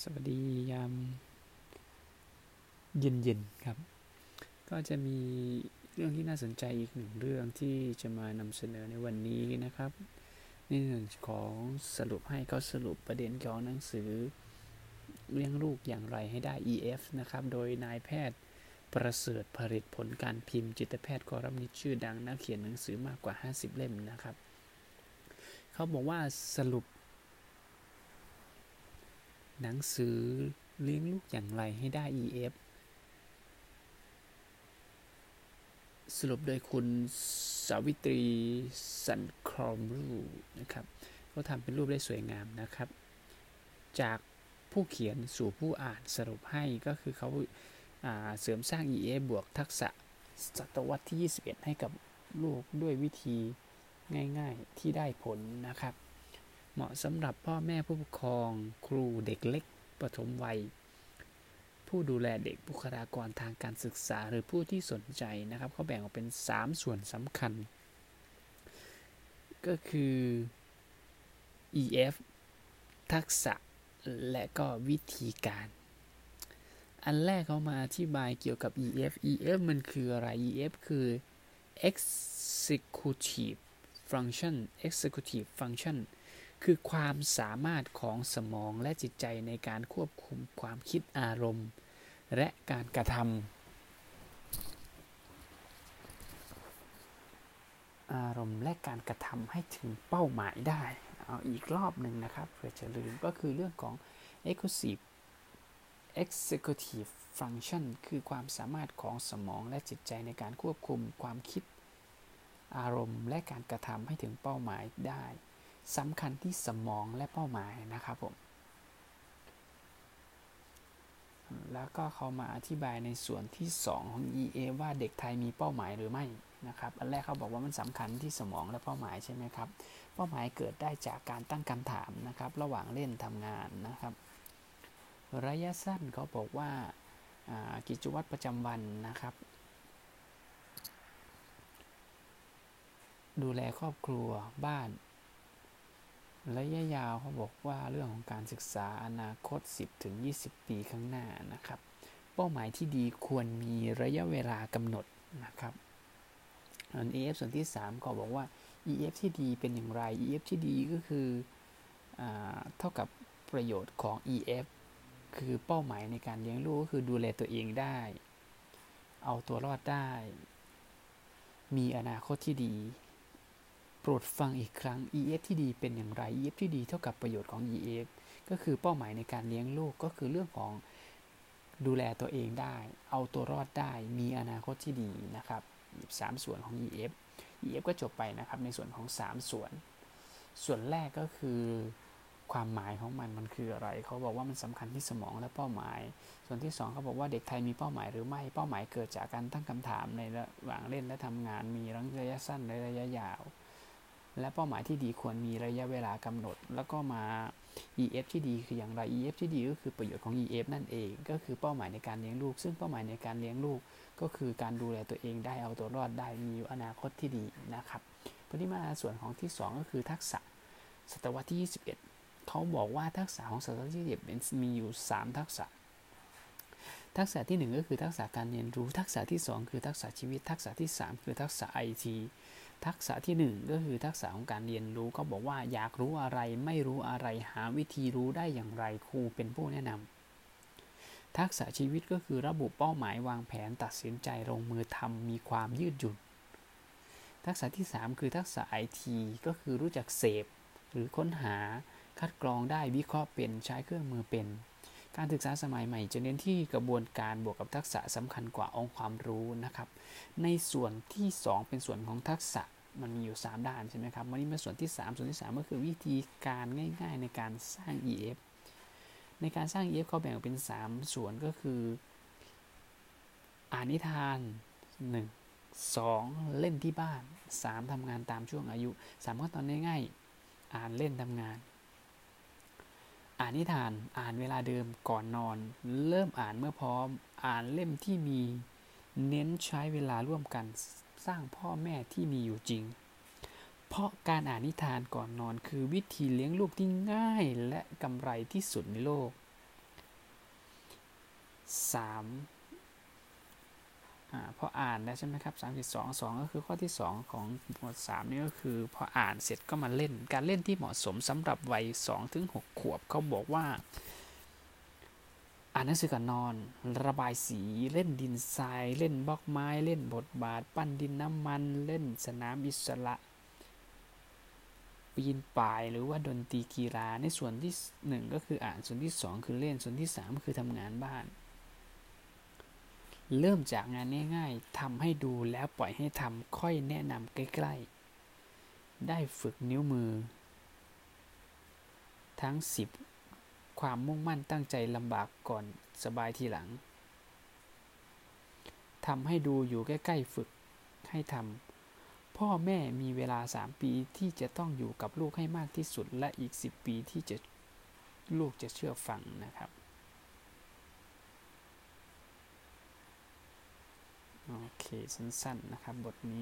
สวัสดียามเย็นๆครับ ก็จะมีเรื่องที่น่าสนใจอีกหนึ่งเรื่องที่จะมานำเสนอในวันนี้นะครับในี่หนึ่งของสรุปให้ก็สรุปประเด็นของหนังสือเลี้ยงลูกอย่างไรให้ได้ EF นะครับ โดยนายแพทย์ประเสริฐผลิตผลการพิมพ์จิตแพทย์กรัมิตชื่อดังนักเขียนหนังสือมากกว่า 50 เล่มนะครับ เขาบอกว่าสรุป หนังสือเลี้ยงลูกอย่างไรให้ได้ EF สรุปโดยคุณสาวิตรีสันครอมรูนะครับเขาทำเป็นรูปได้สวยงามนะครับ จากผู้เขียนสู่ผู้อ่านสรุปให้ก็คือเขาเสริมสร้าง EA บวกทักษะศตวรรษที่ 21 ให้กับลูกด้วยวิธีง่ายๆที่ได้ผลนะครับ เหมาะสำหรับพ่อแม่ผู้ปกครอง ครูเด็กเล็กปฐมวัย ผู้ดูแลเด็กบุคลากรทางการศึกษาหรือผู้ที่สนใจนะครับเขาแบ่งออกเป็น 3 ส่วนสำคัญ ก็คือ EF ทักษะและก็วิธีการ อันแรกเขามาอธิบายเกี่ยวกับ EF EF มันคืออะไร EF คือ executive function executive function คือความสามารถของสมองและจิตใจในการควบคุมความคิดอารมณ์ และการกระทำอารมณ์และการกระทำให้ถึงเป้าหมายได้เอาอีกรอบหนึ่งนะครับเพื่อจะลืมก็คือเรื่องของ exclusive executive function คือความสามารถของสมองและจิตใจในการควบคุมความคิดอารมณ์และการกระทำให้ถึงเป้าหมายได้ สำคัญที่สมองและเป้าหมายนะครับผม แล้วก็เขามาอธิบายในส่วนที่ 2 ของ EA ว่าเด็กไทยมีเป้าหมายหรือไม่นะครับ อันแรกเขาบอกว่ามันสำคัญที่สมองและเป้าหมายใช่ไหมครับ เป้าหมายเกิดได้จากการตั้งคำถามนะครับ ระหว่างเล่นทำงานนะครับ ระยะสั้นเขาบอกว่ากิจวัตรประจำวันนะครับ ดูแลครอบครัวบ้าน ระยะยาวเขาบอกว่าเรื่องของการศึกษาอนาคต 10ถึง20 ปีข้างหน้านะครับ เป้าหมายที่ดีควรมีระยะเวลากำหนดนะครับอัน EF ส่วนที่ 3 ก็บอกว่า EF ที่ดีเป็นอย่างไร EF ที่ดีก็คืออเท่ากับประโยชน์ของ EF คือเป้าหมายในการเลี้ยงลูกก็คือดูแลตัวเองได้ เอาตัวรอดได้ มีอนาคตที่ดี โปรดฟังอีกครั้ง EF ที่ดีเป็นอย่างไร EF ที่ดีเท่ากับประโยชน์ของ EF ก็คือเป้าหมายในการเลี้ยงลูกก็คือเรื่องของดูแลตัวเองได้ เอาตัวรอดได้ มีอนาคตที่ดีนะครับ3ส่วนของ EF EF ก็จบไปนะครับในส่วนของ 3 ส่วน ส่วนแรกก็คือความหมายของมันมันคืออะไร เขาบอกว่ามันสำคัญที่สมองและเป้าหมาย ส่วนที่ 2เขาบอกว่าเด็กไทยมีเป้าหมายหรือไม่ เป้าหมายเกิดจากการตั้งคำถามในระหว่างเล่นและทำงาน มีระยะสั้นและระยะยาว และเป้าหมายที่ดีควรมีระยะเวลากำหนด แล้วก็มา EF ที่ดีคืออย่างไร EF ที่ดีก็คือประโยชน์ของ EF นั่นเอง ก็คือเป้าหมายในการเลี้ยงลูก ซึ่งเป้าหมายในการเลี้ยงลูก ก็คือการดูแลตัวเองได้เอาตัวรอดได้มีอนาคตที่ดีนะครับพอที่มาส่วนของที่ 2 ก็คือทักษะศตวรรษที่ 21 เขาบอกว่าทักษะของศตวรรษที่21มีอยู่ 3 ทักษะ ทักษะที่ 1 ก็คือทักษะการเรียนรู้ ทักษะที่ 2 คือทักษะชีวิต ทักษะที่ 3 คือทักษะ IT ทักษะที่ 1 ก็คือทักษะของการเรียนรู้ก็บอกว่าอยากรู้อะไรไม่รู้อะไรหาวิธีรู้ได้อย่างไรครูเป็นผู้แนะนำทักษะชีวิตก็คือระบุเป้าหมายวางแผนตัดสินใจลงมือทำมีความยืดหยุ่น ทักษะที่ 3 คือทักษะไอทีก็คือรู้จักเสพ หรือค้นหาคัดกรองได้วิเคราะห์เป็นใช้เครื่องมือเป็น การศึกษาสมัยใหม่จะเน้นที่กระบวนการบวกกับทักษะสำคัญกว่าองค์ความรู้นะครับ ในส่วนที่ 2 เป็นส่วนของทักษะมันมีอยู่ 3 ด้านใช่ไหมครับวันนี้มาส่วนที่ 3 ส่วนที่ 3 ก็คือวิธีการง่าย ๆ ในการสร้าง EF ในการสร้าง EF เขาแบ่งเป็น 3 ส่วนก็คือ อ่านนิทาน 1 2 เล่นที่บ้าน 3ทำงานตามช่วงอายุ 3 ขั้นตอนง่ายๆ อ่านเล่นทำงาน อ่านนิทาน อ่านเวลาเดิมก่อนนอน เริ่มอ่านเมื่อพร้อม อ่านเล่มที่มี เน้นใช้เวลาร่วมกันสร้างพ่อแม่ที่มีอยู่จริง เพราะการอ่านนิทานก่อนนอนคือวิธีเลี้ยงลูกที่ง่ายและกำไรที่สุดในโลกสาม พออ่านแล้วใช่ไหมครับสามสิบสองสองก็คือข้อที่สองของหมวดสามนี่ก็คือพออ่านเสร็จก็มาเล่น การเล่นที่เหมาะสมสำหรับวัยสองถึงหกขวบเขาบอกว่า อ่านหนังสือก่อนนอน ระบายสีเล่นดินทราย เล่นบล็อกไม้ เล่นบทบาท ปั้นดินน้ำมัน เล่นสนามอิสระปีนป่ายหรือว่าดนตรีกีฬาในส่วนที่หนึ่งก็คืออ่านส่วนที่สองคือเล่นส่วนที่สามคือทำงานบ้าน เริ่มจากงานง่ายๆทำให้ดูแล้วปล่อยให้ทำค่อยแนะนำใกล้ๆ ได้ฝึกนิ้วมือ ทั้งสิบความมุ่งมั่นตั้งใจลำบากก่อนสบายทีหลังทำให้ดูอยู่ใกล้ๆฝึกให้ทำพ่อแม่มีเวลา 3 ปีที่จะต้องอยู่กับลูกให้มากที่สุดและอีก 10 ปีที่จะลูกจะเชื่อฟังนะครับ โอเค สั้นๆ นะครับ บทนี้